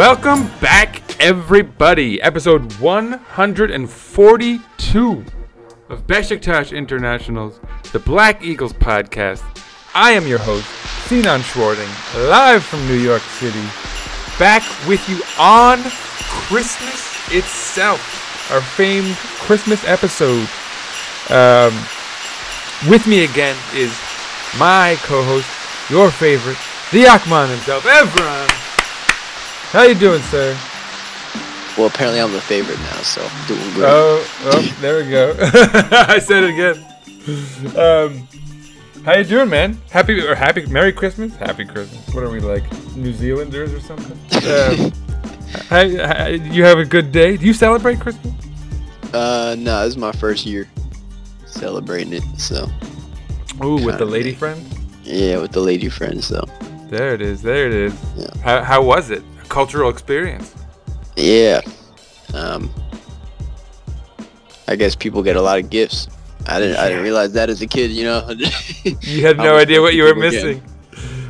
Welcome back, everybody. Episode 142 of Besiktas International's The Black Eagles podcast. I am your host, Sinan Schwarting, live from New York City, back with you on Christmas itself, our famed Christmas episode. Um, with me again is my co-host, your favorite, the Akman himself, Evran. How you doing, sir? Well, apparently I'm the favorite now, so I'm doing great. Oh, oh, there we go. I said it again. Um, how you doing, man? Happy or happy Merry Christmas? Happy Christmas. What are we like, New Zealanders or something? Um, hi, hi, you have a good day. Do you celebrate Christmas? Uh, no, this is my first year celebrating it, so Ooh, with the lady friend. yeah, with the lady friends, so There it is. There it is. Yeah. How, how was it? Cultural experience. yeah. Um, I guess people get a lot of gifts. I didn't, I didn't realize that as a kid, you know. You had no idea what you were missing.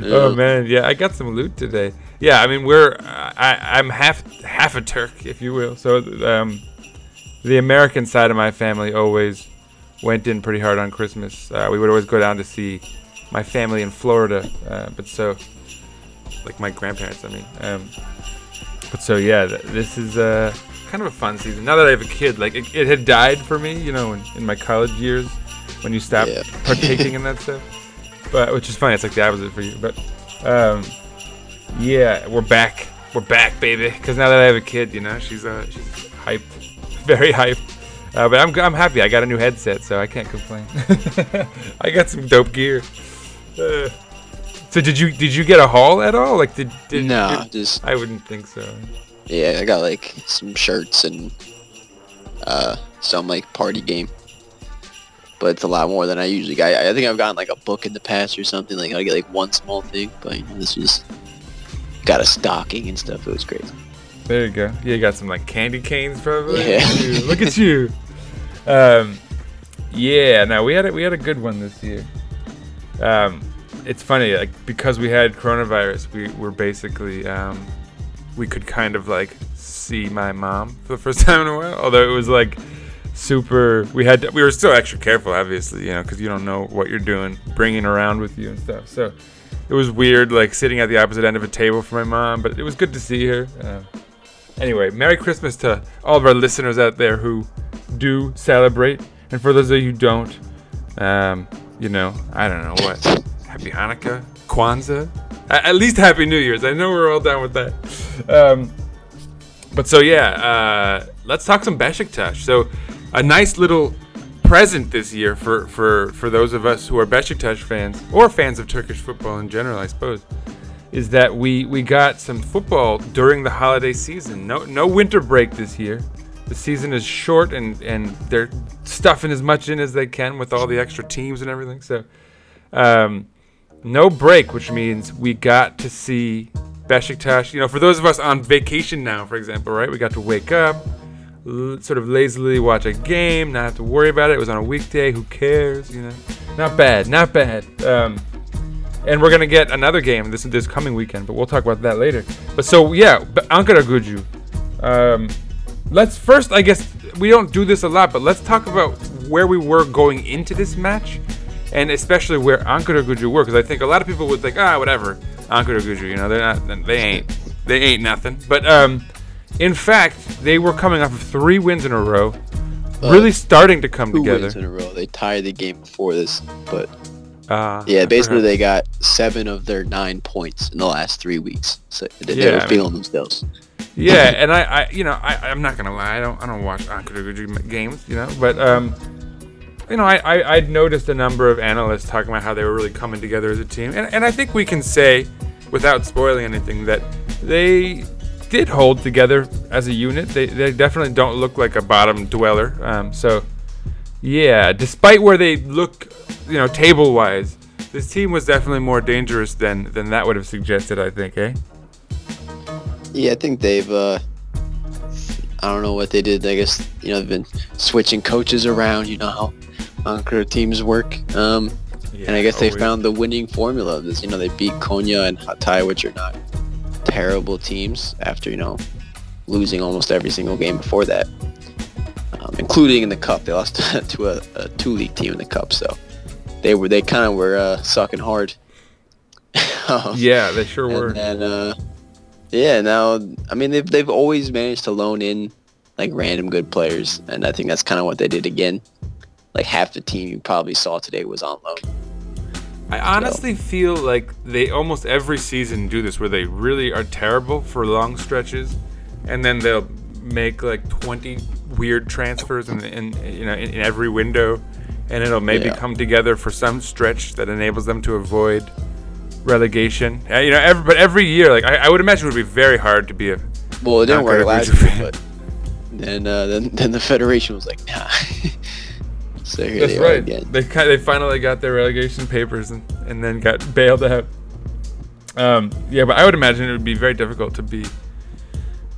Oh man, yeah, I got some loot today. Yeah, I mean we're I I'm half half a Turk, if you will. So um, the American side of my family always went in pretty hard on Christmas. Uh, we would always go down to see my family in Florida, uh, but so like my grandparents, I mean. Um, but so yeah, th- this is uh, kind of a fun season. Now that I have a kid, like it, it had died for me, you know, in, in my college years when you stop Yeah. partaking in that stuff. But which is funny, it's like the opposite for you. But um, yeah, we're back. We're back, baby. Because now that I have a kid, you know, she's uh, she's hyped, very hyped. Uh, but I'm I'm happy. I got a new headset, so I can't complain. I got some dope gear. Uh, so did you did you get a haul at all? Like did, did no, did- just I wouldn't think so. yeah, I got like some shirts and uh some like party game. But it's a lot more than I usually get. I, I think I've gotten like a book in the past or something. Like I get like one small thing, but you know, this was got a stocking and stuff. It was crazy. There you go. Yeah, you got some like candy canes probably. Yeah. Look at you. Um, yeah. Now we had a, we had a good one this year. Um, it's funny like because we had coronavirus, we were basically um, we could kind of like see my mom for the first time in a while. Although it was like super. We had to, we were still extra careful, obviously, you know, because you don't know what you're doing, bringing around with you and stuff. So it was weird, like sitting at the opposite end of a table for my mom, but it was good to see her. Uh, anyway, Merry Christmas to all of our listeners out there who do celebrate, and for those of you who don't, um, you know, I don't know what. Happy Hanukkah, Kwanzaa, at least Happy New Year's. I know we're all down with that. Um, but so yeah, uh, let's talk some Besiktas. So a nice little present this year for, for, for those of us who are Besiktas fans or fans of Turkish football in general, I suppose, is that we, we got some football during the holiday season. No no winter break this year. The season is short and, and they're stuffing as much in as they can with all the extra teams and everything. So um, no break, which means we got to see Besiktas. You know, for those of us on vacation now, for example, right? We got to wake up, l- sort of lazily watch a game, not have to worry about it. It was on a weekday. Who cares? You know, not bad, not bad. Um, and we're gonna get another game this this coming weekend, but we'll talk about that later. But so yeah, Ankaragücü. Um, let's first, I guess we don't do this a lot, but let's talk about where we were going into this match, and especially where Ankaragücü were, because I think a lot of people would think, ah, whatever, Ankaragücü, you know, they're not, they ain't, they ain't nothing. But um, in fact, they were coming off of three wins in a row, really starting to come Two together. wins in a row. They tied the game before this, but Uh, yeah, basically they got seven of their nine points in the last three weeks. So they, they Yeah, were I feeling themselves. Yeah, and I, I you know, I, I'm not gonna lie, I don't, I don't watch Ankaragücü games, you know, but um, you know, I, I, I'd noticed a number of analysts talking about how they were really coming together as a team, and, and I think we can say, without spoiling anything, that they did hold together as a unit. They, they definitely don't look like a bottom dweller. Um, so, yeah, despite where they look, you know, table wise, this team was definitely more dangerous than than that would have suggested. I think, eh? Yeah, I think they've. Uh, I don't know what they did. I guess you know they've been switching coaches around. You know how Ankara teams work. Um, and I guess they found the winning formula of this. You know, they beat Konya and Hatay, which are not terrible teams after, you know, losing almost every single game before that. Um, including in the cup. They lost to a, a two league team in the cup, so they were they kind of were uh, sucking hard. Um, Yeah, they sure were. and uh, yeah, now I mean they've they've always managed to loan in like random good players, and I think that's kind of what they did again. Like half the team you probably saw today was on loan. I honestly feel like they almost every season do this where they really are terrible for long stretches, and then they'll make like 20 weird transfers in, in you know in, in every window, and it'll maybe Yeah. come together for some stretch that enables them to avoid relegation. Uh, you know, every, but every year, like I, I would imagine, it would be very hard to be a Well, it didn't work last year, but then uh, then then the federation was like, nah. so here That's they right. again. They ki- they finally got their relegation papers and, and then got bailed out. Um, yeah, but I would imagine it would be very difficult to be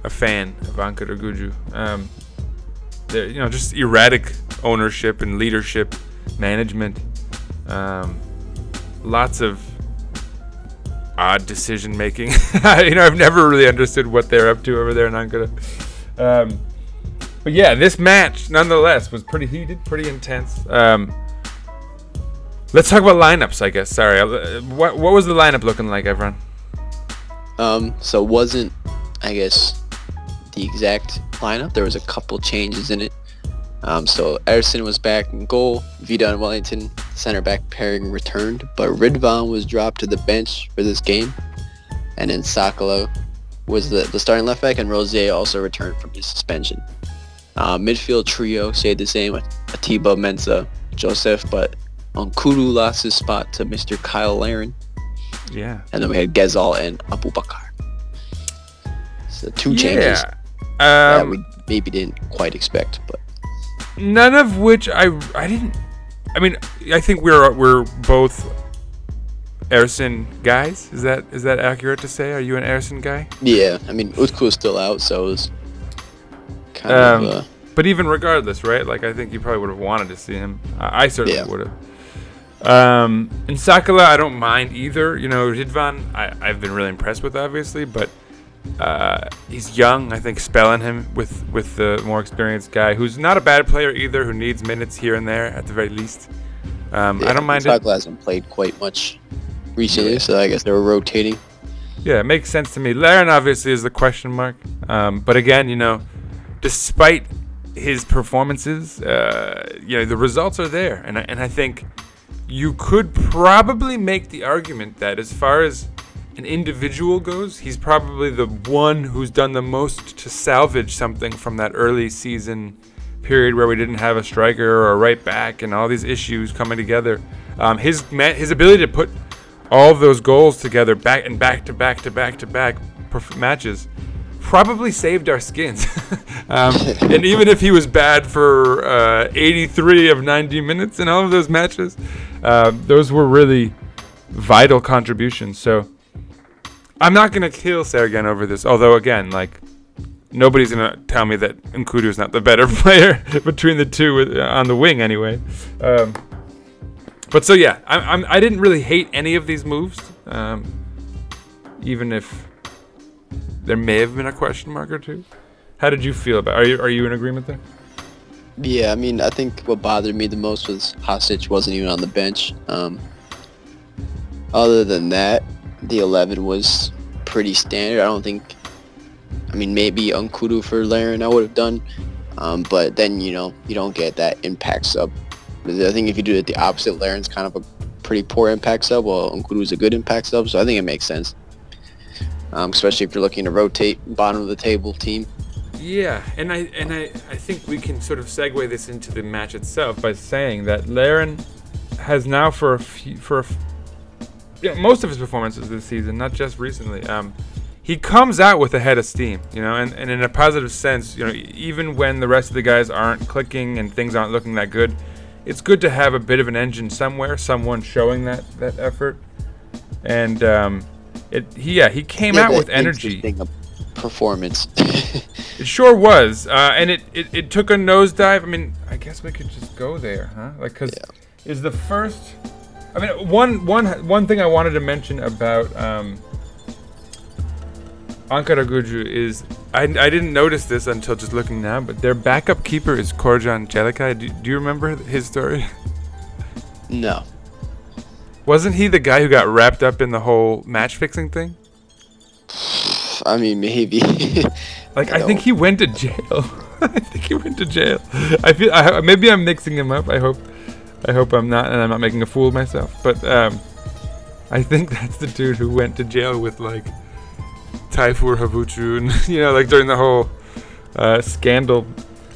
a fan of Ankaragücü. Um, you know, just erratic ownership and leadership, management. Um, lots of odd decision making. you know, I've never really understood what they're up to over there in Ankara. Um, but yeah, this match nonetheless was pretty heated, pretty intense. Um, let's talk about lineups, I guess. Sorry, uh, what what was the lineup looking like, everyone? Um, so wasn't I guess the exact lineup. There was a couple changes in it. Um, so Ersin was back in goal. Vida and Welinton center back pairing returned, but Ridvan was dropped to the bench for this game, and then Sakala was the, the starting left back, and Rosier also returned from his suspension. Uh, midfield trio stayed the same with Atiba, Mensah, Josef, but N'Koudou lost his spot to Mr. Cyle Larin, Yeah. and then we had Ghezzal and Aboubakar. So two changes Yeah. that Um, we maybe didn't quite expect, but none of which I I didn't. I mean, I think we're we're both Ersin guys. Is that is that accurate to say? Are you an Ersin guy? yeah, I mean Utku is still out, so it was kind Um, of uh, but even regardless, right? Like I think you probably would have wanted to see him. I, I certainly Yeah. would have. Um, and Sakala, I don't mind either. You know, Ridvan, I, I've been really impressed with, obviously, but uh, he's young. I think spelling him with with the more experienced guy, who's not a bad player either, who needs minutes here and there at the very least. Um, I yeah, don't mind. Utku hasn't played quite much recently, so I guess they were rotating. Yeah, it makes sense to me. Larin obviously is the question mark. Um, but again, you know, despite his performances, uh, you know, the results are there. And I, and I think you could probably make the argument that as far as an individual goes, he's probably the one who's done the most to salvage something from that early season period where we didn't have a striker or a right back and all these issues coming together. Um, his his ability to put all those goals together back and back to back to back to back matches probably saved our skins. um, and even if he was bad for uh, 83 of 90 minutes in all of those matches, uh, those were really vital contributions. So I'm not going to kill Sergen over this. Although, again, like, nobody's going to tell me that N'Koudou is not the better player between the two with, on the wing, anyway. Um, but so yeah, I, I'm I didn't really hate any of these moves, um, even if there may have been a question mark or two. How did you feel about? Are you are you in agreement there? Yeah, I mean, I think what bothered me the most was Hasic wasn't even on the bench. Um, other than that, the 11 was pretty standard. I don't think, I mean, maybe N'Koudou for Larin I would have done, um, but then, you know, you don't get that impact sub. I think if you do it the opposite, Larin's kind of a pretty poor impact sub, Well, while N'Koudou's a good impact sub, so I think it makes sense. Um, especially if you're looking to rotate bottom of the table team. Yeah, and I and I, I think we can sort of segue this into the match itself by saying that Larin has now for a few, for most of his performances this season, not just recently, um, he comes out with a head of steam, you know, and, and in a positive sense, you know, even when the rest of the guys aren't clicking and things aren't looking that good, it's good to have a bit of an engine somewhere, someone showing that that effort, and um, it he yeah he came Yeah, out with energy. Performance. It sure was, uh, and it, it, it took a nosedive. I mean, I guess we could just go there, huh? Like, cause is the first. I mean, one one one thing I wanted to mention about um, Ankaragücü is I, I didn't notice this until just looking now, but their backup keeper is Korcan Çelikay. Do, do you remember his story? no. Wasn't he the guy who got wrapped up in the whole match fixing thing? I mean, maybe. Like I No. think he went to jail. I think he went to jail. I feel I, maybe I'm mixing him up. I hope I hope I'm not and I'm not making a fool of myself. But um, I think that's the dude who went to jail with like Tayfur Havutçu and you know like during the whole uh, scandal.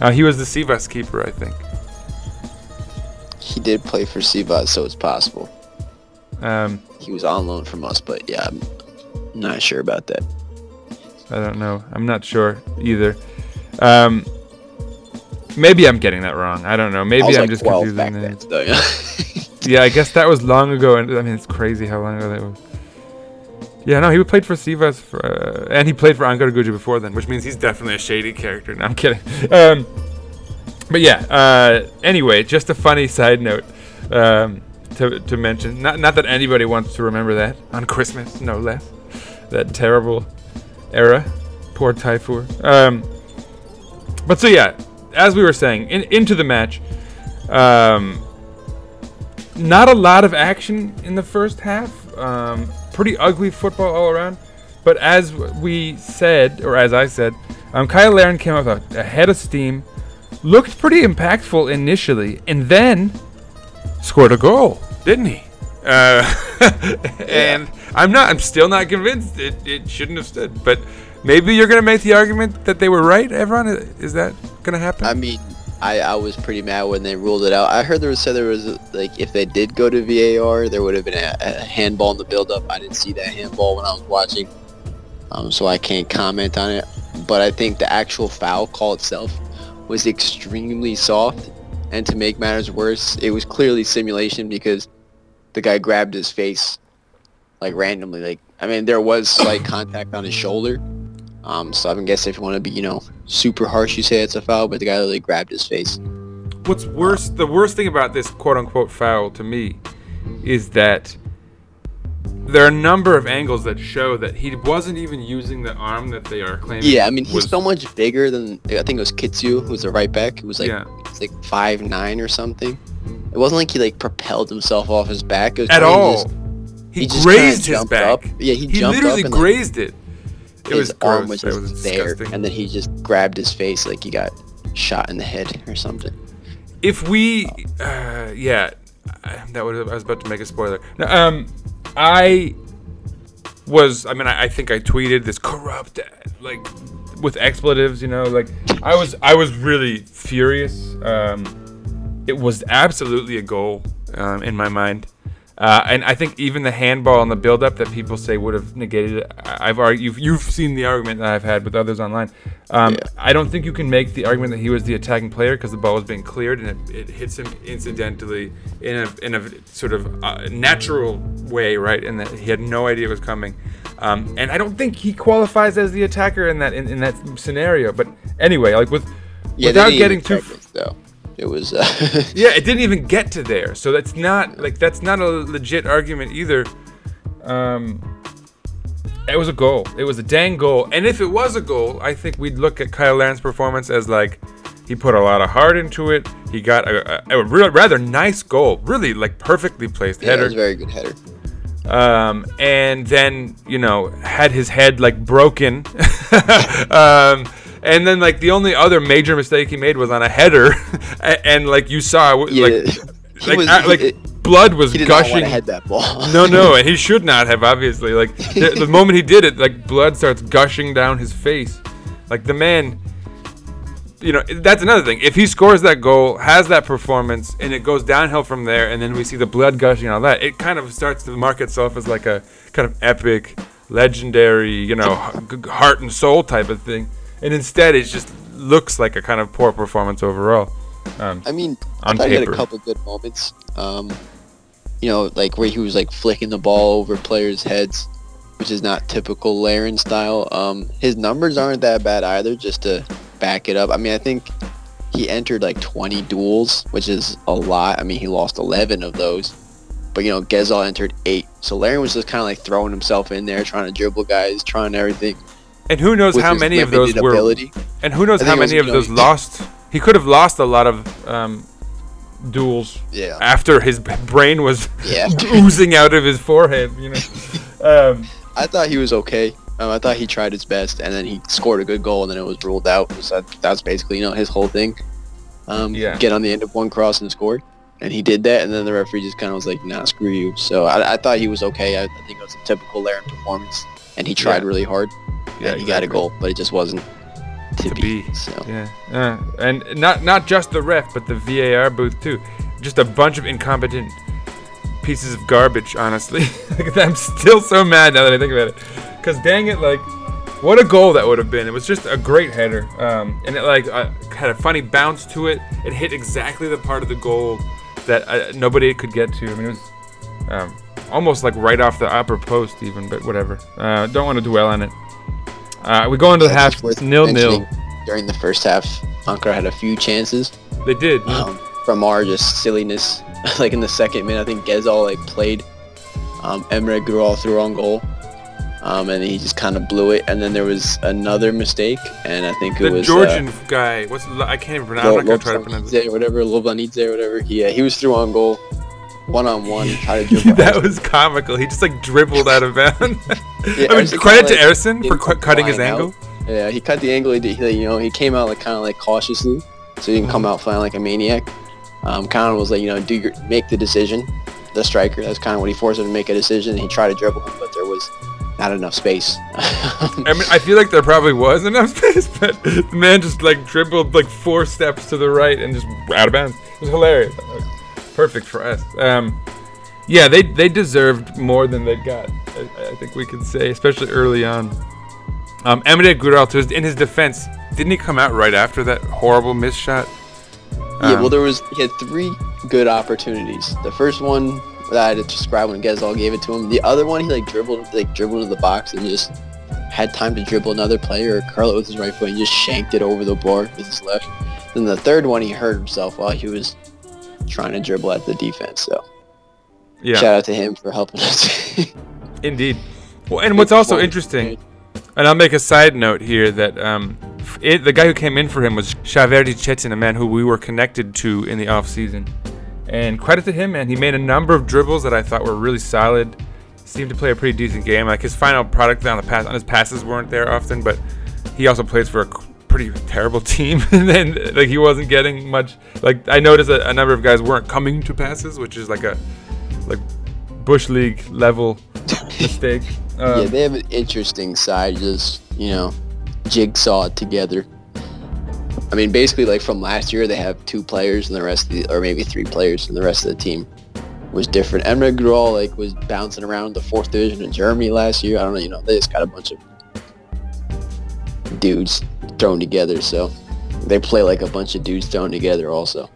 Uh, he was the Sivas keeper, I think. he did play for Sivas, so it's possible. Um, He was on loan from us, but yeah, I'm not sure about that. I don't know. I'm not sure either. Um, maybe I'm getting that wrong. I don't know. Maybe I'm like just 12 confusing back names. though, yeah. Yeah, I guess that was long ago, and I mean it's crazy how long ago that was. Yeah, no, he played for Sivas, for, uh, and he played for Ankaragücü before then, which means he's definitely a shady character. No, I'm kidding. Um, but yeah. Uh, anyway, just a funny side note um, to to mention. Not not that anybody wants to remember that on Christmas, no less. That terrible era. Poor Typhoon. Um, but so yeah, as we were saying, in, into the match. Um, not a lot of action in the first half. Um, pretty ugly football all around. But as we said, or as I said, um, Cyle Larin came with a, a head of steam, looked pretty impactful initially, and then scored a goal, didn't he? Uh, and I'm not. I'm still not convinced it, it shouldn't have stood. But maybe you're gonna make the argument that they were right. Everyone, is that gonna happen? I mean, I, I was pretty mad when they ruled it out. I heard there was said there was like if they did go to VAR, there would have been a, a handball in the build-up. I didn't see that handball when I was watching, um, so I can't comment on it. But I think the actual foul call itself was extremely soft, and to make matters worse, it was clearly simulation because the guy grabbed his face like randomly. Like I mean, there was slight contact on his shoulder. Um, so I am guessing if you want to be, you know, super harsh, you say it's a foul, but the guy literally grabbed his face. What's worse, the worst thing about this quote unquote foul to me is that there are a number of angles that show that he wasn't even using the arm that they are claiming. Yeah, I mean, he's was- so much bigger than I think it was Kitsiou, who's a right back, who was like, Yeah. he's like five nine or something. It wasn't like he like propelled himself off his back. Was at all. just- he, he just grazed his jumped back. up. Yeah, he jumped literally up and, like, grazed it. It his was gross. arm was just was there, disgusting. and then he just grabbed his face like he got shot in the head or something. if we, uh, yeah, that would I was about to make a spoiler. No, um, I was. I mean, I, I think I tweeted this corrupt, like, with expletives. You know, like I was. I was really furious. Um, it was absolutely a goal um, in my mind. Uh, and I think even the handball and the build-up that people say would have negated it. I've argued. You've, you've seen the argument that I've had with others online. Um, Yeah. I don't think you can make the argument that he was the attacking player because the ball was being cleared and it, it hits him incidentally in a in a sort of uh, natural way, right? And that he had no idea it was coming. Um, and I don't think he qualifies as the attacker in that in, in that scenario. But anyway, like with Yeah, without getting too. though. It was. Uh, Yeah, it didn't even get to there. So that's not like that's not a legit argument either. Um it was a goal. It was a dang goal. And if it was a goal, I think we'd look at Cyle Larin's performance as like he put a lot of heart into it. He got a, a, a real, rather nice goal, really like perfectly placed yeah, it header. was a very good header. um, and then you know had his head like broken. um, and then like the only other major mistake he made was on a header, and, and like you saw, Yeah, like he like was- uh, like it- blood was He did gushing. head that ball. no, no, and he should not have. Obviously, like the, the moment he did it, like blood starts gushing down his face. Like the man, you know, that's another thing. If he scores that goal, has that performance, and it goes downhill from there, and then we see the blood gushing and all that, it kind of starts to mark itself as like a kind of epic, legendary, you know, heart and soul type of thing. And instead, it just looks like a kind of poor performance overall. Um, I mean, On I thought he had a couple good moments. Um, you know, like where he was like flicking the ball over players' heads, which is not typical Larin style. Um, his numbers aren't that bad either. Just to back it up, I mean, I think he entered like 20 duels, which is a lot. I mean, he lost 11 of those. But you know, Ghezzal entered eight. So Larin was just kind of like throwing himself in there, trying to dribble guys, trying everything. And who knows how many of those were ability. And who knows how many of those lost? He could have lost a lot of um, duels Yeah. after his brain was Yeah. oozing out of his forehead. You know. Um, I thought he was okay. Um, I thought he tried his best, and then he scored a good goal, and then it was ruled out. So that, that's basically, you know, his whole thing. Um, Yeah. Get on the end of one cross and score. And he did that, and then the referee just kind of was like, nah, screw you. So I, I thought he was okay. I, I think it was a typical Larin performance, and he tried Yeah. really hard, Yeah, and he got a goal, but it just wasn't to, to be. be. So Yeah. Uh, and not not just the ref, but the VAR booth too. Just a bunch of incompetent pieces of garbage. Honestly, I'm still so mad now that I think about it. Cause dang it, like. What a goal that would have been! It was just a great header, um, and it like uh, had a funny bounce to it. It hit exactly the part of the goal that uh, nobody could get to. I mean, it was um, almost like right off the upper post, even. But whatever. Uh, don't want to dwell on it. Uh, we go into the half nil nil. During the first half, Ankara had a few chances. They did. um, from our just silliness. like in the second minute, I think Ghezzal like played um, Emre Güral through on goal, um, and he just kind of blew it. And then there was another mistake, and I think it was the was Georgian uh, guy. What's I can't even pronounce. Lo- I'm not gonna try to pronounce it. Whatever, Lobjanidze or whatever. He, uh, he was through on goal, one on one, tried to dribble. that was comical. He just like dribbled out of bounds. Yeah, I mean, credit to like, for cu- cutting his out. angle. Yeah, he cut the angle. He, did, he you know he came out like kind of like cautiously, so he can Mm-hmm. come out flying like a maniac. Um, kind of was like you know do your make the decision. The striker. That's kind of what he forced him to make a decision. He tried to dribble him, but there was not enough space. I mean, I feel like there probably was enough space, but the man just like dribbled like four steps to the right and just out of bounds. It was hilarious. Perfect for us. Um, yeah, they they deserved more than they got. I, I think we can say, especially early on. Um, Emre Güral, in his defense, didn't he come out right after that horrible miss shot? yeah, Um, well, there was he had three good opportunities. The first one that I had to describe when Ghezzal gave it to him. The other one, he like dribbled like dribbled into the box and just had time to dribble another player or curl it with his right foot and just shanked it over the bar with his left. Then the third one, he hurt himself while he was trying to dribble at the defense. So yeah. shout out to him for helping us. Indeed. Well, and what's also interesting, and I'll make a side note here that um, it, the guy who came in for him was Şahverdi Çetin, a man who we were connected to in the off season. And credit to him, man. He made a number of dribbles that I thought were really solid. Seemed to play a pretty decent game. Like his final product on the pass, on his passes weren't there often, but he also plays for a pretty terrible team. and then like he wasn't getting much. Like I noticed that a number of guys weren't coming to passes, which is like a like bush league level mistake. Um, yeah, they have an interesting side, just you know, jigsaw together. I mean, basically, like from last year, they have two players, and the rest, of the, or maybe three players, and the rest of the team was different. Emre Güral like was bouncing around the fourth division in Germany last year. I don't know, you know, they just got a bunch of dudes thrown together, so they play like a bunch of dudes thrown together, also.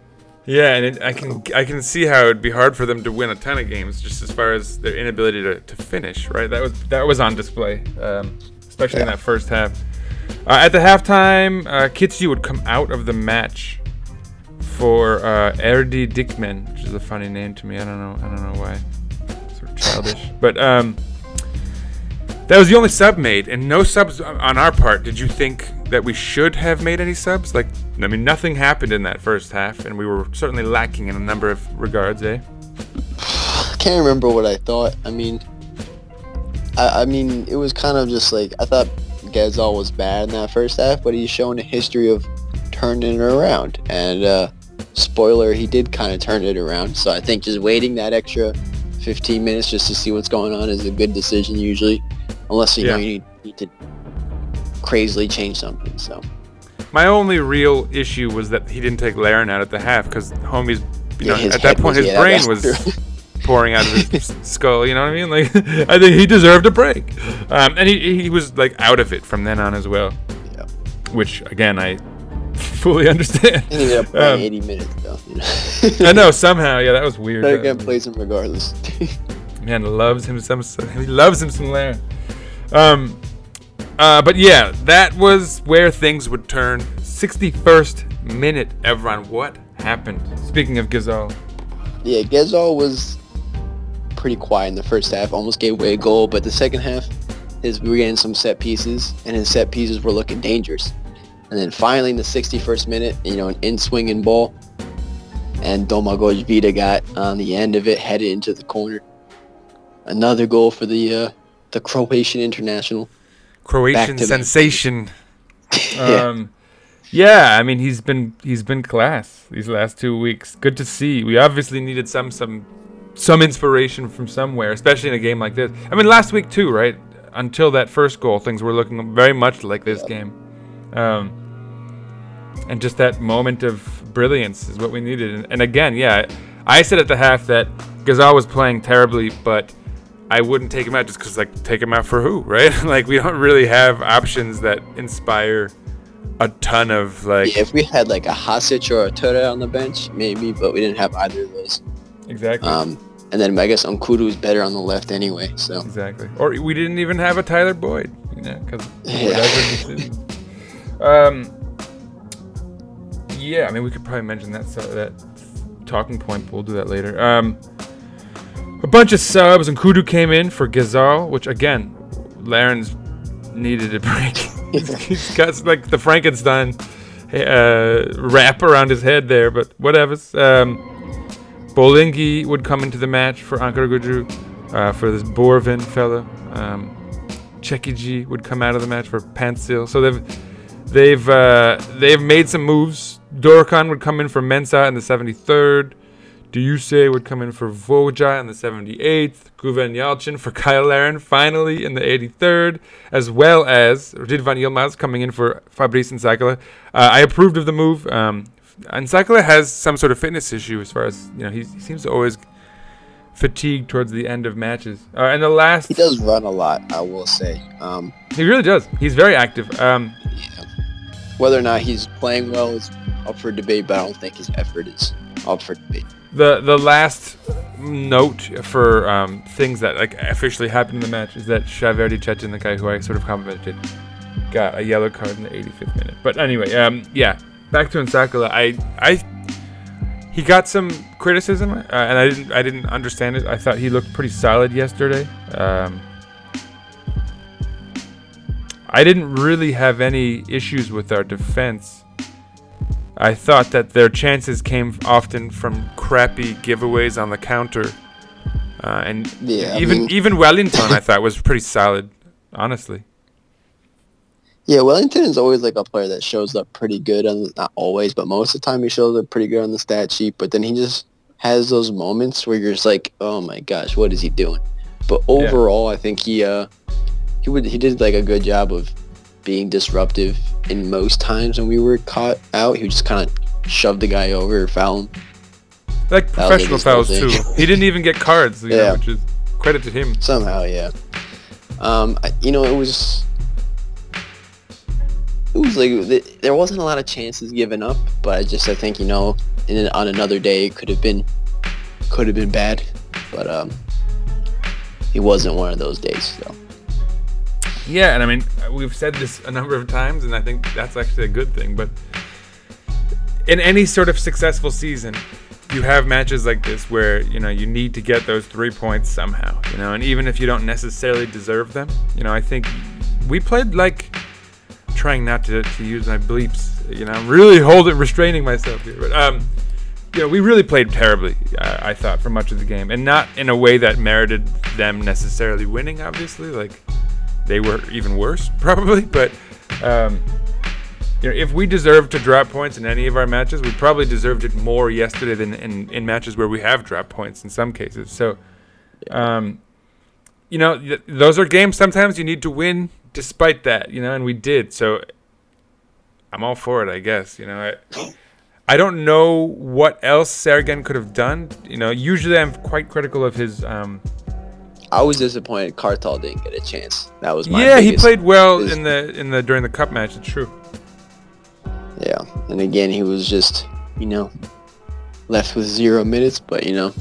Yeah, and it, I can I can see how it'd be hard for them to win a ton of games, just as far as their inability to, to finish. Right, that was that was on display, um, especially in that first half. Uh, at the halftime, uh, Kitsiou would come out of the match for uh, Erdi Dikmen, which is a funny name to me. I don't know. I don't know why. Sort of childish, but um, that was the only sub made, and no subs on our part. Did you think that we should have made any subs? Like, I mean, nothing happened in that first half, and we were certainly lacking in a number of regards, eh? I can't remember what I thought. I mean, I, I mean, it was kind of just like I thought Ghezzal was bad in that first half, but he's shown a history of turning it around. And uh, spoiler, he did kind of turn it around. So I think just waiting that extra 15 minutes just to see what's going on is a good decision usually, unless you know you need, to crazily change something. So My only real issue was that he didn't take Larin out at the half because homie's, you Yeah, know, at that point was- his yeah, brain was pouring out of his skull. You know what I mean? Like, I think he deserved a break, um, and he he was like out of it from then on as well. Yeah. Which again, I fully understand. he ended up playing Um, 80 minutes though. You know? I know somehow, yeah, that was weird. But again, plays him regardless. Man loves him some. He loves him some Larin. Um, uh, but yeah, that was where things would turn. 61st minute, Evran. What happened? Speaking of Ghezzal, yeah, Ghezzal was pretty quiet in the first half. Almost gave away a goal, but the second half, his we were getting some set pieces, and his set pieces were looking dangerous. And then finally, in the 61st minute, you know, an in-swinging ball, and Domagoj Vida got on the end of it, headed into the corner. Another goal for the uh, the Croatian international. Croatian sensation. Yeah. Um, yeah, I mean he's been he's been class these last two weeks. Good to see. We obviously needed some some some inspiration from somewhere, especially in a game like this. I mean last week too, right? Until that first goal, things were looking very much like this game. Um, and just that moment of brilliance is what we needed. And, and again, yeah, I said at the half that Ghezzal was playing terribly, but I wouldn't take him out just because, like, take him out for who, right? like, we don't really have options that inspire a ton of, like, Yeah, if we had like a Hasic or a Töre on the bench, maybe, but we didn't have either of those. exactly. Um, and then I guess N'Koudou is better on the left anyway. So Exactly. Or we didn't even have a Tyler Boyd, you know, because Yeah. whatever. Um. Yeah, I mean, we could probably mention that so that talking point. But we'll do that later. Um. A bunch of subs and Kudu came in for Ghezzal, which again, Larin's needed a break. he's, he's got like the Frankenstein uh, wrap around his head there, but whatever. Um, Bolingi would come into the match for Ankaragücü, uh, for this Borvin fella. Um, Chekiji would come out of the match for Pansil. So they've they've uh, they've made some moves. Dorukhan would come in for Mensah in the 73rd. Diuse would come in for Voja in the 78th. Güven Yalçın for Cyle Larin finally in the 83rd, as well as Ridvan Yilmaz coming in for Fabrice Nsakala. Uh, I approved of the move. Um, Nsakala has some sort of fitness issue as far as, you know, he, he seems to always fatigue towards the end of matches. Uh, and the last, he does run a lot, I will say. Um, he really does. He's very active. Um, yeah. Whether or not he's playing well is up for debate, but I don't think his effort is up for debate. The the last note for um, things that like officially happened in the match is that Şahverdi Çetin, the guy who I sort of complimented, got a yellow card in the 85th minute. But anyway, um, yeah, back to Nsakala. I I he got some criticism, uh, and I didn't I didn't understand it. I thought he looked pretty solid yesterday. Um, I didn't really have any issues with our defense. I thought that their chances came often from crappy giveaways on the counter, uh, and Yeah, even mean- even Welinton I thought was pretty solid, honestly. Yeah, Welinton is always like a player that shows up pretty good on not always, but most of the time he shows up pretty good on the stat sheet. But then he just has those moments where you're just like, oh my gosh, what is he doing? But overall, I think he uh he would he did like a good job of being disruptive in most times when we were caught out. He would just kind of shove the guy over or foul him. Like professional fouls too. He didn't even get cards, you know, which is credit to him. Somehow, yeah. Um, I, you know, it was it was like th- there wasn't a lot of chances given up, but I just I think you know, in, on another day it could have been could have been bad, but um, it wasn't one of those days. So Yeah, and I mean, we've said this a number of times, and I think that's actually a good thing. But in any sort of successful season, you have matches like this where you know you need to get those three points somehow. You know, and even if you don't necessarily deserve them, you know, I think we played like trying not to, to use my bleeps. You know, I'm really holding restraining myself here, but um. You know, we really played terribly, uh, I thought, for much of the game, and not in a way that merited them necessarily winning. Obviously, like they were even worse probably but um, you know, if we deserved to drop points in any of our matches, we probably deserved it more yesterday than in, in matches where we have drop points in some cases. So, um, you know, th- those are games sometimes you need to win despite that, you know, and we did. So I'm all for it, I guess. You know, I, I don't know what else Sergen could have done. You know, usually I'm quite critical of his. Um, I was disappointed Cartel didn't get a chance. That was my yeah, he played well his- in the in the during the cup match. It's true. Yeah, and again, he was just, you know, left with zero minutes. But you know,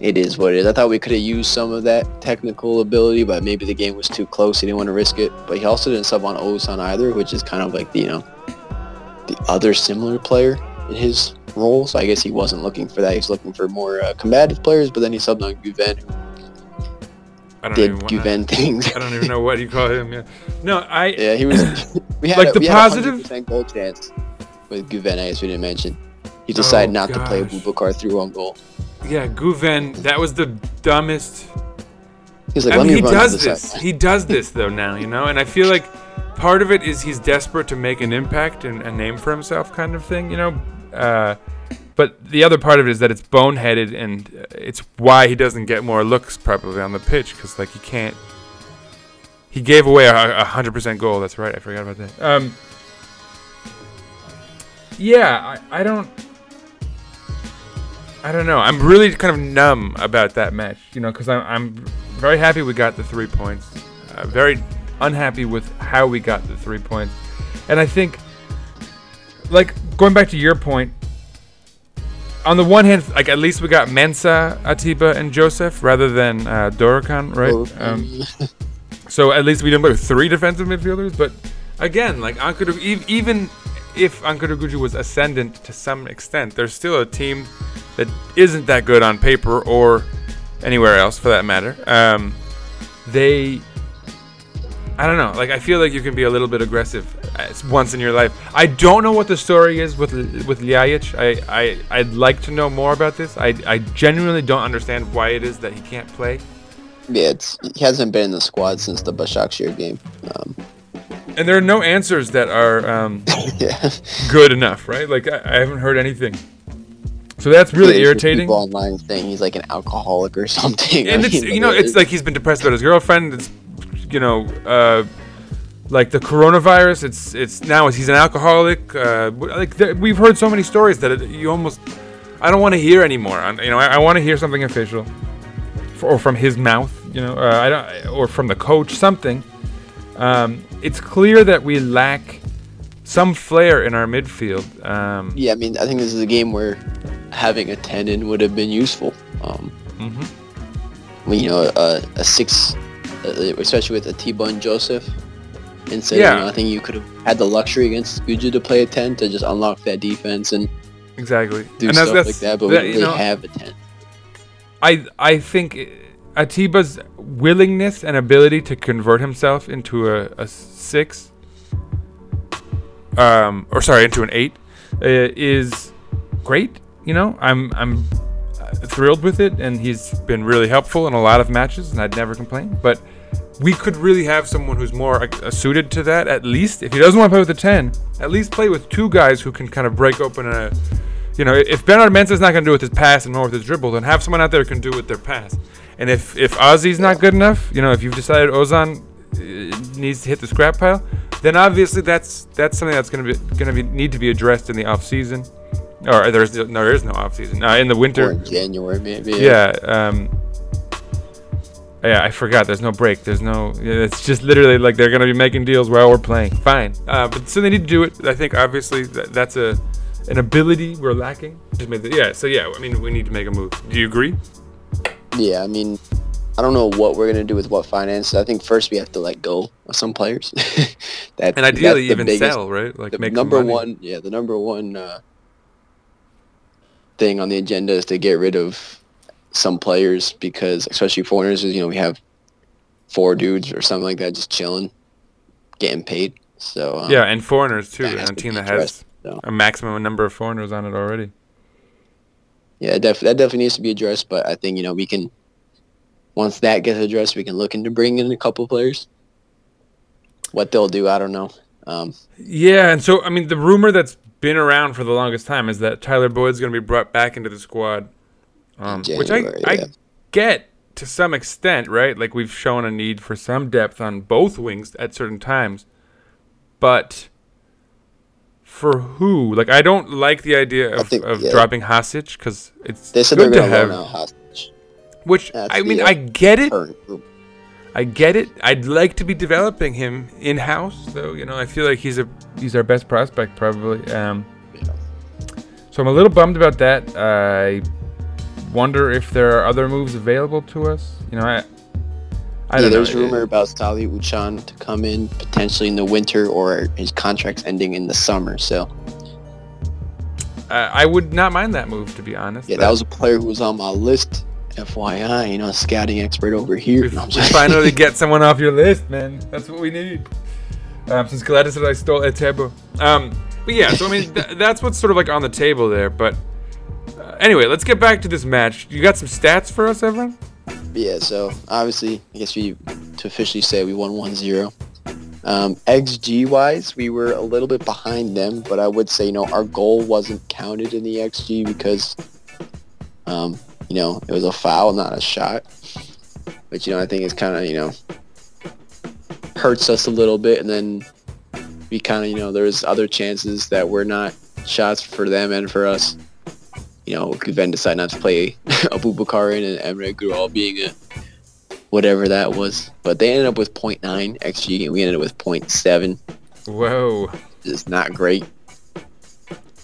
it is what it is. I thought we could have used some of that technical ability, but maybe the game was too close. He didn't want to risk it. But he also didn't sub on Ozan either, which is kind of like the you know, the other similar player in his role. So I guess he wasn't looking for that. He's looking for more uh, combative players. But then he subbed on Guven, I don't did Guven things. I don't even know what you call him. Yeah. No, I. Yeah, he was. We had Like a, the we positive- had goal chance with Guven, I guess we didn't mention. He decided Oh, not to play gosh. Bubakar through on goal. Yeah, Guven. That was the dumbest. He's like, I let mean, me he does this. side. He does this though now, you know, and I feel like part of it is he's desperate to make an impact and a name for himself, kind of thing, you know. Uh, but the other part of it is that it's boneheaded, and it's why he doesn't get more looks probably on the pitch because like he can't. He gave away a a hundred percent goal. That's right. I forgot about that. Um. Yeah, I, I don't. I don't know. I'm really kind of numb about that match, you know, because I'm, I'm very happy we got the three points. Uh, very unhappy with how we got the three points. And I think, like, going back to your point, on the one hand, like, at least we got Mensah, Atiba, and Josef rather than uh, Dorukhan, right? Um, so at least we didn't play with three defensive midfielders. But again, like Ankara, even if Ankara was ascendant to some extent, there's still a team that isn't that good on paper or anywhere else for that matter. Um, they, I don't know. Like I feel like you can be a little bit aggressive uh, once in your life. I don't know what the story is with with Ljajic. I I I'd like to know more about this. I I genuinely don't understand why it is that he can't play. yeah, it's, he hasn't been in the squad since the Başakşehir game. Um, And there are no answers that are um, yeah. good enough, right? Like I, I haven't heard anything. So that's really There's irritating. Online saying he's like an alcoholic or something. and I it's mean, you know it's like he's been depressed about his girlfriend. It's you know uh, like the coronavirus. It's it's now he's an alcoholic. Uh, like we've heard so many stories that it, you almost I don't want to hear anymore. I, you know I, I want to hear something official, f or from his mouth. You know uh, I don't or from the coach something. Um, it's clear that we lack some flair in our midfield. Um, Yeah, I mean, I think this is a game where having a 10 in would have been useful. Um, Mhm. you know, a, a six, especially with Atiba and Josef. Instead, Yeah. you know, I think you could have had the luxury against Guju to play a 10 to just unlock that defense and Exactly. do and stuff like that, but that, we really know, have a 10. I I think Atiba's willingness and ability to convert himself into a, a six, um, or sorry, into an eight, uh, is great. You know, I'm I'm uh, thrilled with it, and he's been really helpful in a lot of matches, and I'd never complain. But we could really have someone who's more uh, suited to that. At least, if he doesn't want to play with a ten, at least play with two guys who can kind of break open a. You know, if Bernard Mensah's not going to do it with his pass and more with his dribble, then have someone out there who can do it with their pass. And if if Ozzy's not good enough, you know, if you've decided Ozan uh, needs to hit the scrap pile, then obviously that's that's something that's going to be going to be need to be addressed in the off season, or there's no there is no off season uh, in the Or winter. in January, maybe. Yeah. Um, yeah, I forgot. There's no break. There's no. It's just literally like they're gonna be making deals while we're playing. Fine. Uh, but so they need to do it. I think obviously that, that's a an ability we're lacking. Just made the, yeah. So yeah, I mean we need to make a move. Do you agree? Yeah, I mean, I don't know what we're gonna do with what finance. I think first we have to let go of some players. that And ideally that's even biggest- sell, right? Like the make some number money. one, yeah, the number one uh, thing on the agenda is to get rid of some players because, especially foreigners, you know we have four dudes or something like that just chilling, getting paid. So um, Yeah, and foreigners too. And a team that has so. a maximum number of foreigners on it already. Yeah, def- that definitely needs to be addressed. But I think you know we can. Once that gets addressed, we can look into bringing in a couple players. What they'll do, I don't know. Um, Yeah, and so I mean, the rumor that's been around for the longest time is that Tyler Boyd's going to be brought back into the squad, um, which I January, I get to some extent, right? Like we've shown a need for some depth on both wings at certain times, but for who? Like I don't like the idea of, think- of yeah. dropping Hasich because it's they said good they're to have. hostage. Which That's I the, mean, uh, I get it. Current. I get it. I'd like to be developing him in house, though. You know, I feel like he's a he's our best prospect probably. Um, so I'm a little bummed about that. I wonder if there are other moves available to us. You know, I I Yeah, there's know. rumor about Salih Uçan to come in potentially in the winter or his contract's ending in the summer. So Uh, I would not mind that move, to be honest. yeah, that was a player who was on my list. FYI, you know, scouting expert over here. We, we finally get someone off your list, man. That's what we need. Um, since Gladys said I stole Etebo. Um, but yeah, so I mean, th- that's what's sort of like on the table there. But uh, anyway, let's get back to this match. You got some stats for us, everyone? Yeah, so obviously, I guess we to officially say we won 1-0. Um, XG wise, we were a little bit behind them, but I would say you know our goal wasn't counted in the XG because, um, you know, it was a foul, not a shot. But you know I think it's kind of you know hurts us a little bit, and then we kind of you know there's other chances that were not shots for them and for us you know, could then decide not to play Aboubakar and Emre Güral being a whatever that was. But they ended up with 0.9 XG and we ended up with 0.7. Whoa. It's not great.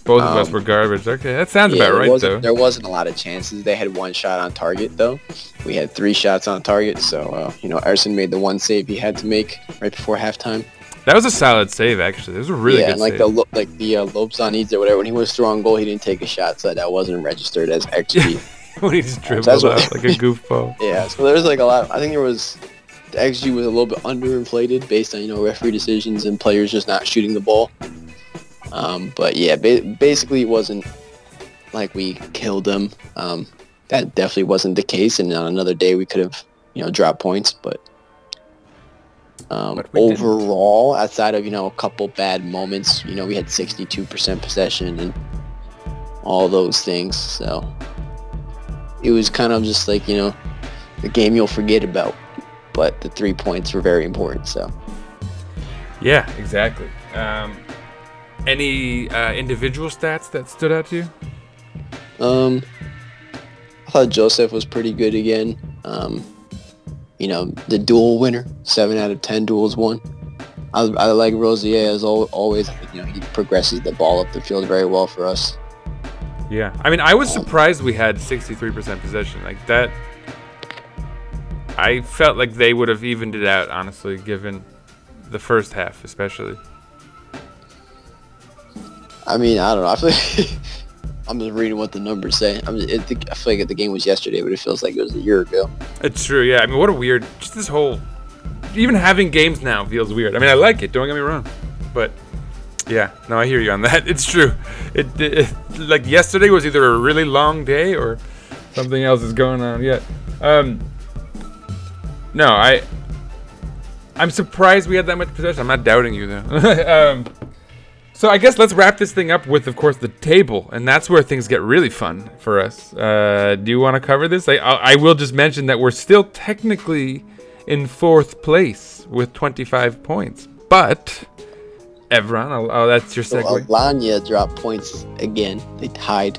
Both of us Um, were garbage. Okay, that sounds Yeah, about right, though. There wasn't a lot of chances. They had one shot on target though. We had three shots on target. So, uh, you know, Ersin made the one save he had to make right before halftime. That was a solid save, actually. It was a really yeah, good and like save. the lo- like the uh, Lobes or whatever, when he was throwing goal, he didn't take a shot, so that wasn't registered as XG. when he just dribbled what- out like a goofball. Yeah, so there's like a lot. I think there was the XG was a little bit underinflated based on you know referee decisions and players just not shooting the ball. Um, but yeah, ba- basically it wasn't like we killed them. Um, that definitely wasn't the case, and on another day we could have you know dropped points. But, um, But we didn't. overall, outside of you know a couple bad moments, you know we had 62% possession and all those things. So it was kind of just like you know the game you'll forget about, but the three points were very important. So Yeah, exactly. Um, any uh, individual stats that stood out to you? um, I thought Josef was pretty good again. Um, you know the duel winner, seven out of ten duels won. I, I like Rosier as al- always. You know he progresses the ball up the field very well for us. Yeah, I mean, I was surprised we had 63% possession like that. I felt like they would have evened it out, honestly, given the first half, especially. I mean, I don't know. I feel like I'm just reading what the numbers say. Just, it, I feel like the game was yesterday, but it feels like it was a year ago. It's true, yeah. I mean, what a weird, just this whole, even having games now feels weird. I mean, I like it. Don't get me wrong, but yeah, no, I hear you on that. It's true. It, it like yesterday was either a really long day or something else is going on yet. Um, no, I, I'm surprised we had that much possession. I'm not doubting you though. um, so I guess let's wrap this thing up with, of course, the table, and that's where things get really fun for us. Uh, do you want to cover this? I, I I will just mention that we're still technically in fourth place with 25 points, but Evran, oh, oh that's your So segue. Alanya dropped points again. They tied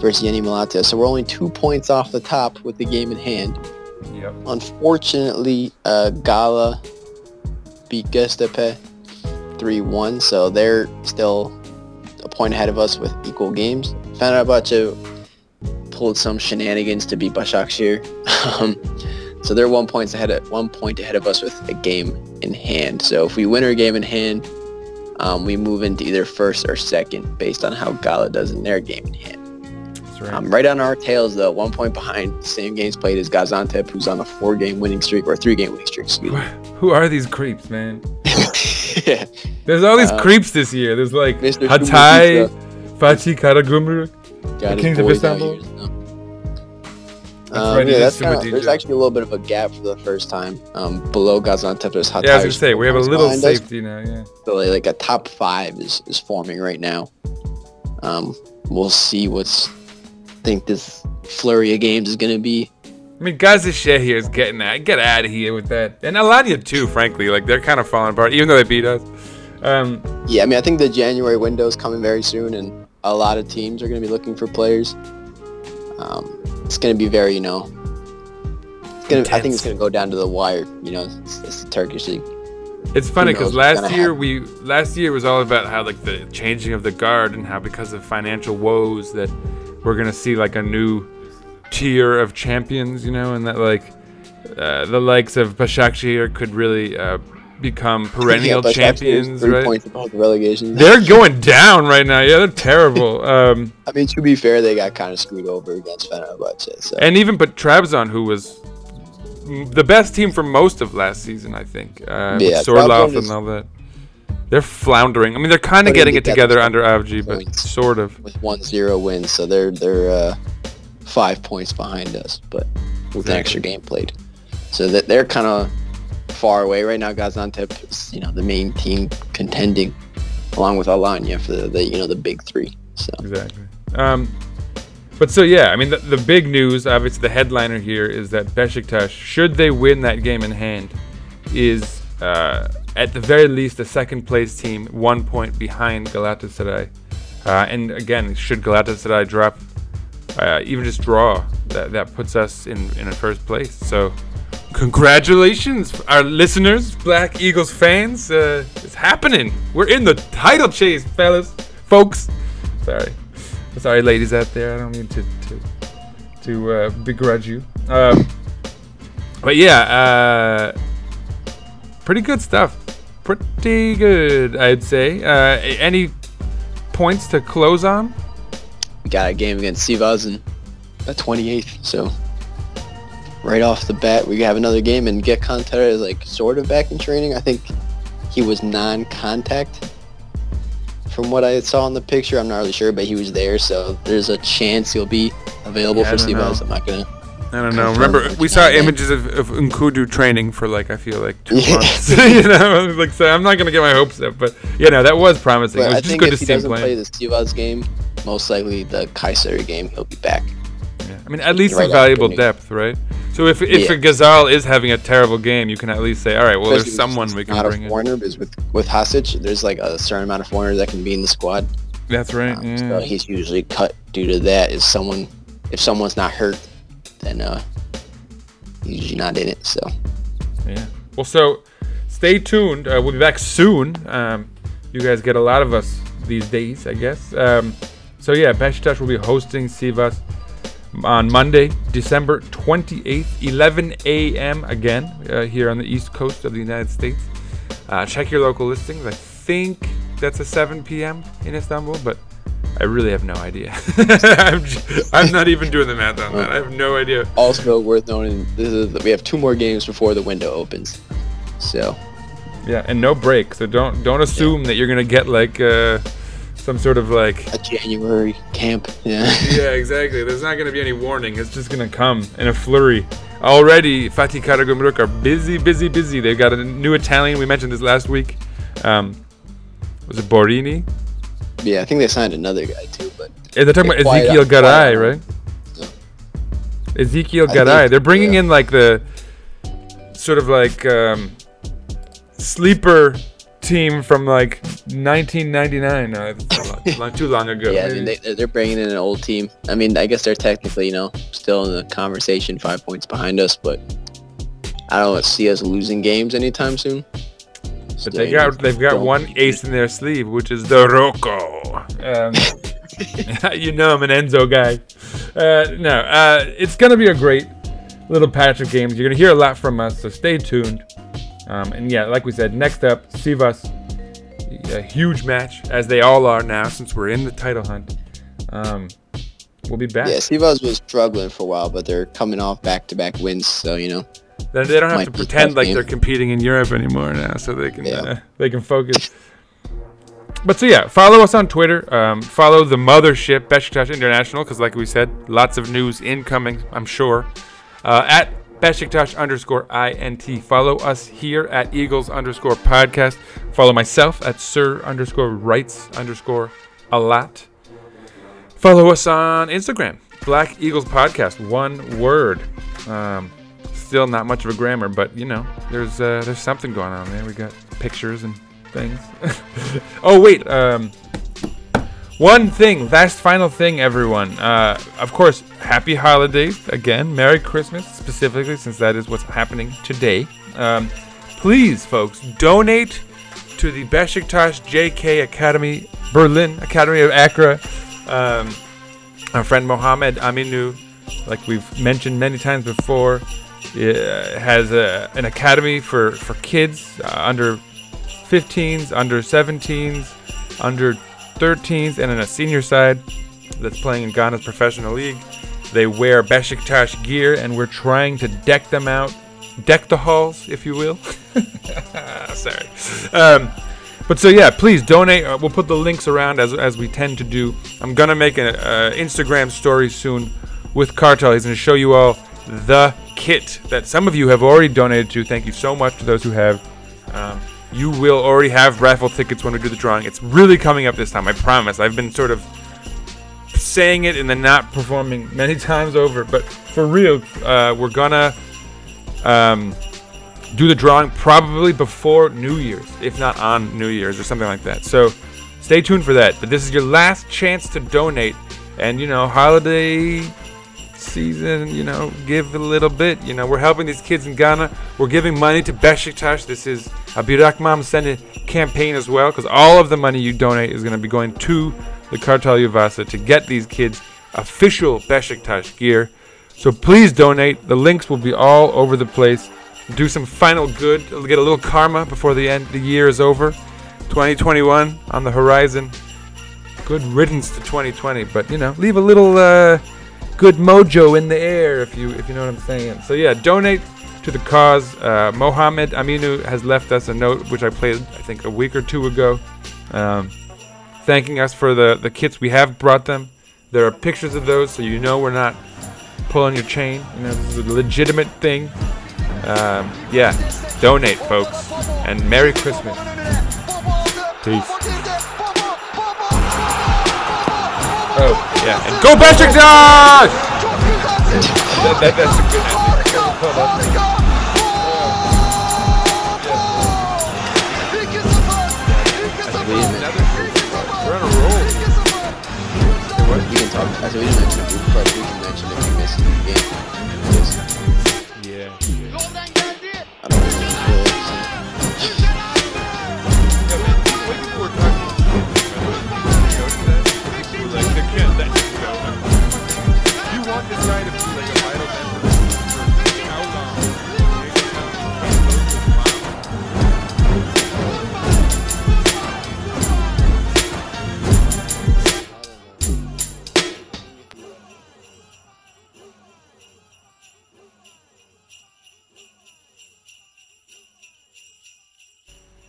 versus Yeni Malatya. So we're only two points off the top with the game in hand. Yep. Unfortunately, uh, Gala beat Göztepe 3-1, so they're still a point ahead of us with equal games. Fenerbahce pulled some shenanigans to beat Başakşehir. Um, so they're one points ahead of, one point ahead of us with a game in hand. So if we win our game in hand, um, we move into either first or second based on how Gala does in their game in hand. Right. Um, right on our tails, though, one point behind. Same games played as Gaziantep, who's on a four-game winning streak or three-game winning streak. Excuse me. Who are these creeps, man? Yeah, There's all these Uh, creeps this year. There's like Mr. Hatay, Fatih Karagümrük. got Kings of Istanbul? Um, right, yeah, that's kinda, there's actually a little bit of a gap for the first time. Um, below Gaziantep, there's Hatay. Yeah, I was gonna say we have a little behind us. safety now. Yeah. So like, like a top five is, is forming right now. Um, we'll see what's. I think this flurry of games is gonna be. I mean, guys, this Gazişehir is getting out. Get out of here with that. And Alanya too, frankly. Like they're kind of falling apart, even though they beat us. Um, Yeah, I mean, I think the January window is coming very soon, and a lot of teams are gonna be looking for players. Um, it's gonna be very, you know. It's gonna, I think it's gonna go down to the wire. You know, it's, it's the Turkish league. it's funny because last year happen. we last year was all about how like the changing of the guard and how because of financial woes that we're gonna see like a new tier of champions, you know, and that like uh, the likes of Başakşehir could really uh, become perennial actually, champions, three right? points above the relegation. They're going down right now. Yeah, they're terrible. Um, I mean, to be fair, they got kind of screwed over against Fenerbahce. So and even but Trabzon, who was the best team for most of last season, I think. Uh, with Yeah, Sorloth Trabzon and all that. They're floundering. I mean, they're kind of getting it together under Avcı, but sort of. with one zero wins, so they're they're uh, five points behind us, but with an extra game played. So that they're kind of far away right now. Gaziantep is you know the main team contending, along with Alanya for the, the you know the big three. So Exactly. Um, but so yeah, I mean, the, the big news, obviously, the headliner here is that Besiktas, should they win that game in hand, is uh, at the very least a second place team, one point behind Galatasaray. Uh, and again, should Galatasaray drop, uh, even just draw, that, that puts us in in first place. So. Congratulations, our listeners, Black Eagles fans. Uh, it's happening. We're in the title chase, fellas, folks. Sorry, sorry, ladies out there. I don't mean to to to uh, begrudge you. Um, but yeah, uh, pretty good stuff. Pretty good, I'd say. Uh, any points to close on? We got a game against Sivas in the 28th. So right off the bat, we have another game, and Get Contera is like sort of back in training. I think he was non-contact. From what I saw in the picture, I'm not really sure, but he was there, so there's a chance he'll be available Yeah, for Sivas. I'm not gonna. I don't know. Remember, we saw images of, of N'Koudou training for like I feel like two Yeah. months. you know, like so I'm not gonna get my hopes up, but you know that was promising. it was I just think good to if he see him doesn't play the Sivas game, most likely the Kayseri game, he'll be back. Yeah. I mean, at least Right some valuable depth, right? So if if Yeah. a Ghezzal is having a terrible game, you can at least say, all right, well, there's someone we can not bring a in. foreigner, because with with Hasic, there's like a certain amount of foreigners that can be in the squad. That's right. Um, yeah. So he's usually cut due to that. Is someone if someone's not hurt, then uh, usually not in it. So Yeah. Well, so stay tuned. Uh, we'll be back soon. Um, you guys get a lot of us these days, I guess. Um, so yeah, Besiktas will be hosting Sivas on Monday, December 28th, 11 a.m. again uh, here on the east coast of the United States. Uh, check your local listings. I think that's a 7 p.m. in Istanbul, but I really have no idea. I'm, j- I'm not even doing the math on that. I have no idea. also worth noting, this is we have two more games before the window opens. So Yeah, and no break. So don't don't assume that you're gonna get like uh, some sort of like. a January camp. Yeah. Yeah, exactly. There's not gonna be any warning. It's just gonna come in a flurry. Already, Fatih Karagümrük are busy, busy, busy. They've got a new Italian. We mentioned this last week. Um, was it Borini? Yeah, I think they signed another guy too, but Yeah, they're talking about Ezequiel Garay, right? Yeah. Ezequiel Garay. They're bringing yeah. in like the sort of like um, sleeper team from like 1999. No, it's long, long- too long ago. yeah, I mean, they, they're bringing in an old team. I mean, I guess they're technically, you know, still in the conversation, five points behind us, but I don't see us losing games anytime soon. But they got they've got one ace in their sleeve, which is the Rocco. Um, you know I'm an Enzo guy. Uh, no, uh, it's gonna be a great little patch of games. You're gonna hear a lot from us, so stay tuned. Um, and yeah, like we said, next up, Sivas, a huge match as they all are now since we're in the title hunt. Um, we'll be back. Yeah, Sivas was struggling for a while, but they're coming off back-to-back wins, so you know. Then they don't have Might to pretend like game. they're competing in Europe anymore now, so they can Yeah. uh, they can focus. but so yeah, follow us on Twitter. Um, follow the mothership Besiktas International because, like we said, lots of news incoming. I'm sure. Uh, at Besiktas underscore int. Follow us here at Eagles underscore podcast. Follow myself at Sir underscore Writes underscore a lot. Follow us on Instagram, Black Eagles Podcast, one word. Um, still not much of a grammar, but you know, there's uh, there's something going on there. We got pictures and things. oh wait, um, one thing, last final thing, everyone. Uh, of course, happy holidays again. Merry Christmas, specifically, since that is what's happening today. Um, please, folks, donate to the Besiktas JK Academy, Berlin Academy of Accra. Um, our friend Mohammed Aminu, like we've mentioned many times before, has a, an academy for, for kids uh, under 15s, under 17s, under 13s, and in a senior side that's playing in Ghana's professional league. They wear Besiktas gear, and we're trying to deck them out, deck the halls, if you will. Sorry. Um, but so yeah, please donate. Uh, we'll put the links around as, as we tend to do. I'm gonna make an uh, Instagram story soon with Cartel. He's gonna show you all the kit that some of you have already donated to. Thank you so much to those who have. Um, you will already have raffle tickets when we do the drawing. It's really coming up this time, I promise. I've been sort of saying it and then not performing many times over, but for real, uh, we're gonna um, do the drawing probably before New Year's, if not on New Year's or something like that. So stay tuned for that. But this is your last chance to donate, and you know, holiday season, you know, give a little bit. You know, we're helping these kids in Ghana. We're giving money to Besiktas. This is a Bırakmam Seni campaign as well, because all of the money you donate is going to be going to the Kartal Yuvası to get these kids official Besiktas gear. So please donate. The links will be all over the place. Do some final good. Get a little karma before the end the year is over. 2021 on the horizon. Good riddance to 2020, but you know, leave a little uh, good mojo in the air if you if you know what I'm saying. So yeah, donate to the cause. Uh, Mohammed Aminu has left us a note which I played I think a week or two ago, um, thanking us for the the kits we have brought them. There are pictures of those, so you know we're not pulling your chain. You know this is a legitimate thing. Um, yeah, donate, folks, and Merry Christmas. Peace. Oh yeah, and go Besiktas! that, that, that's a good ending. Hold on. We're on a roll. You can talk. I said we didn't mention it,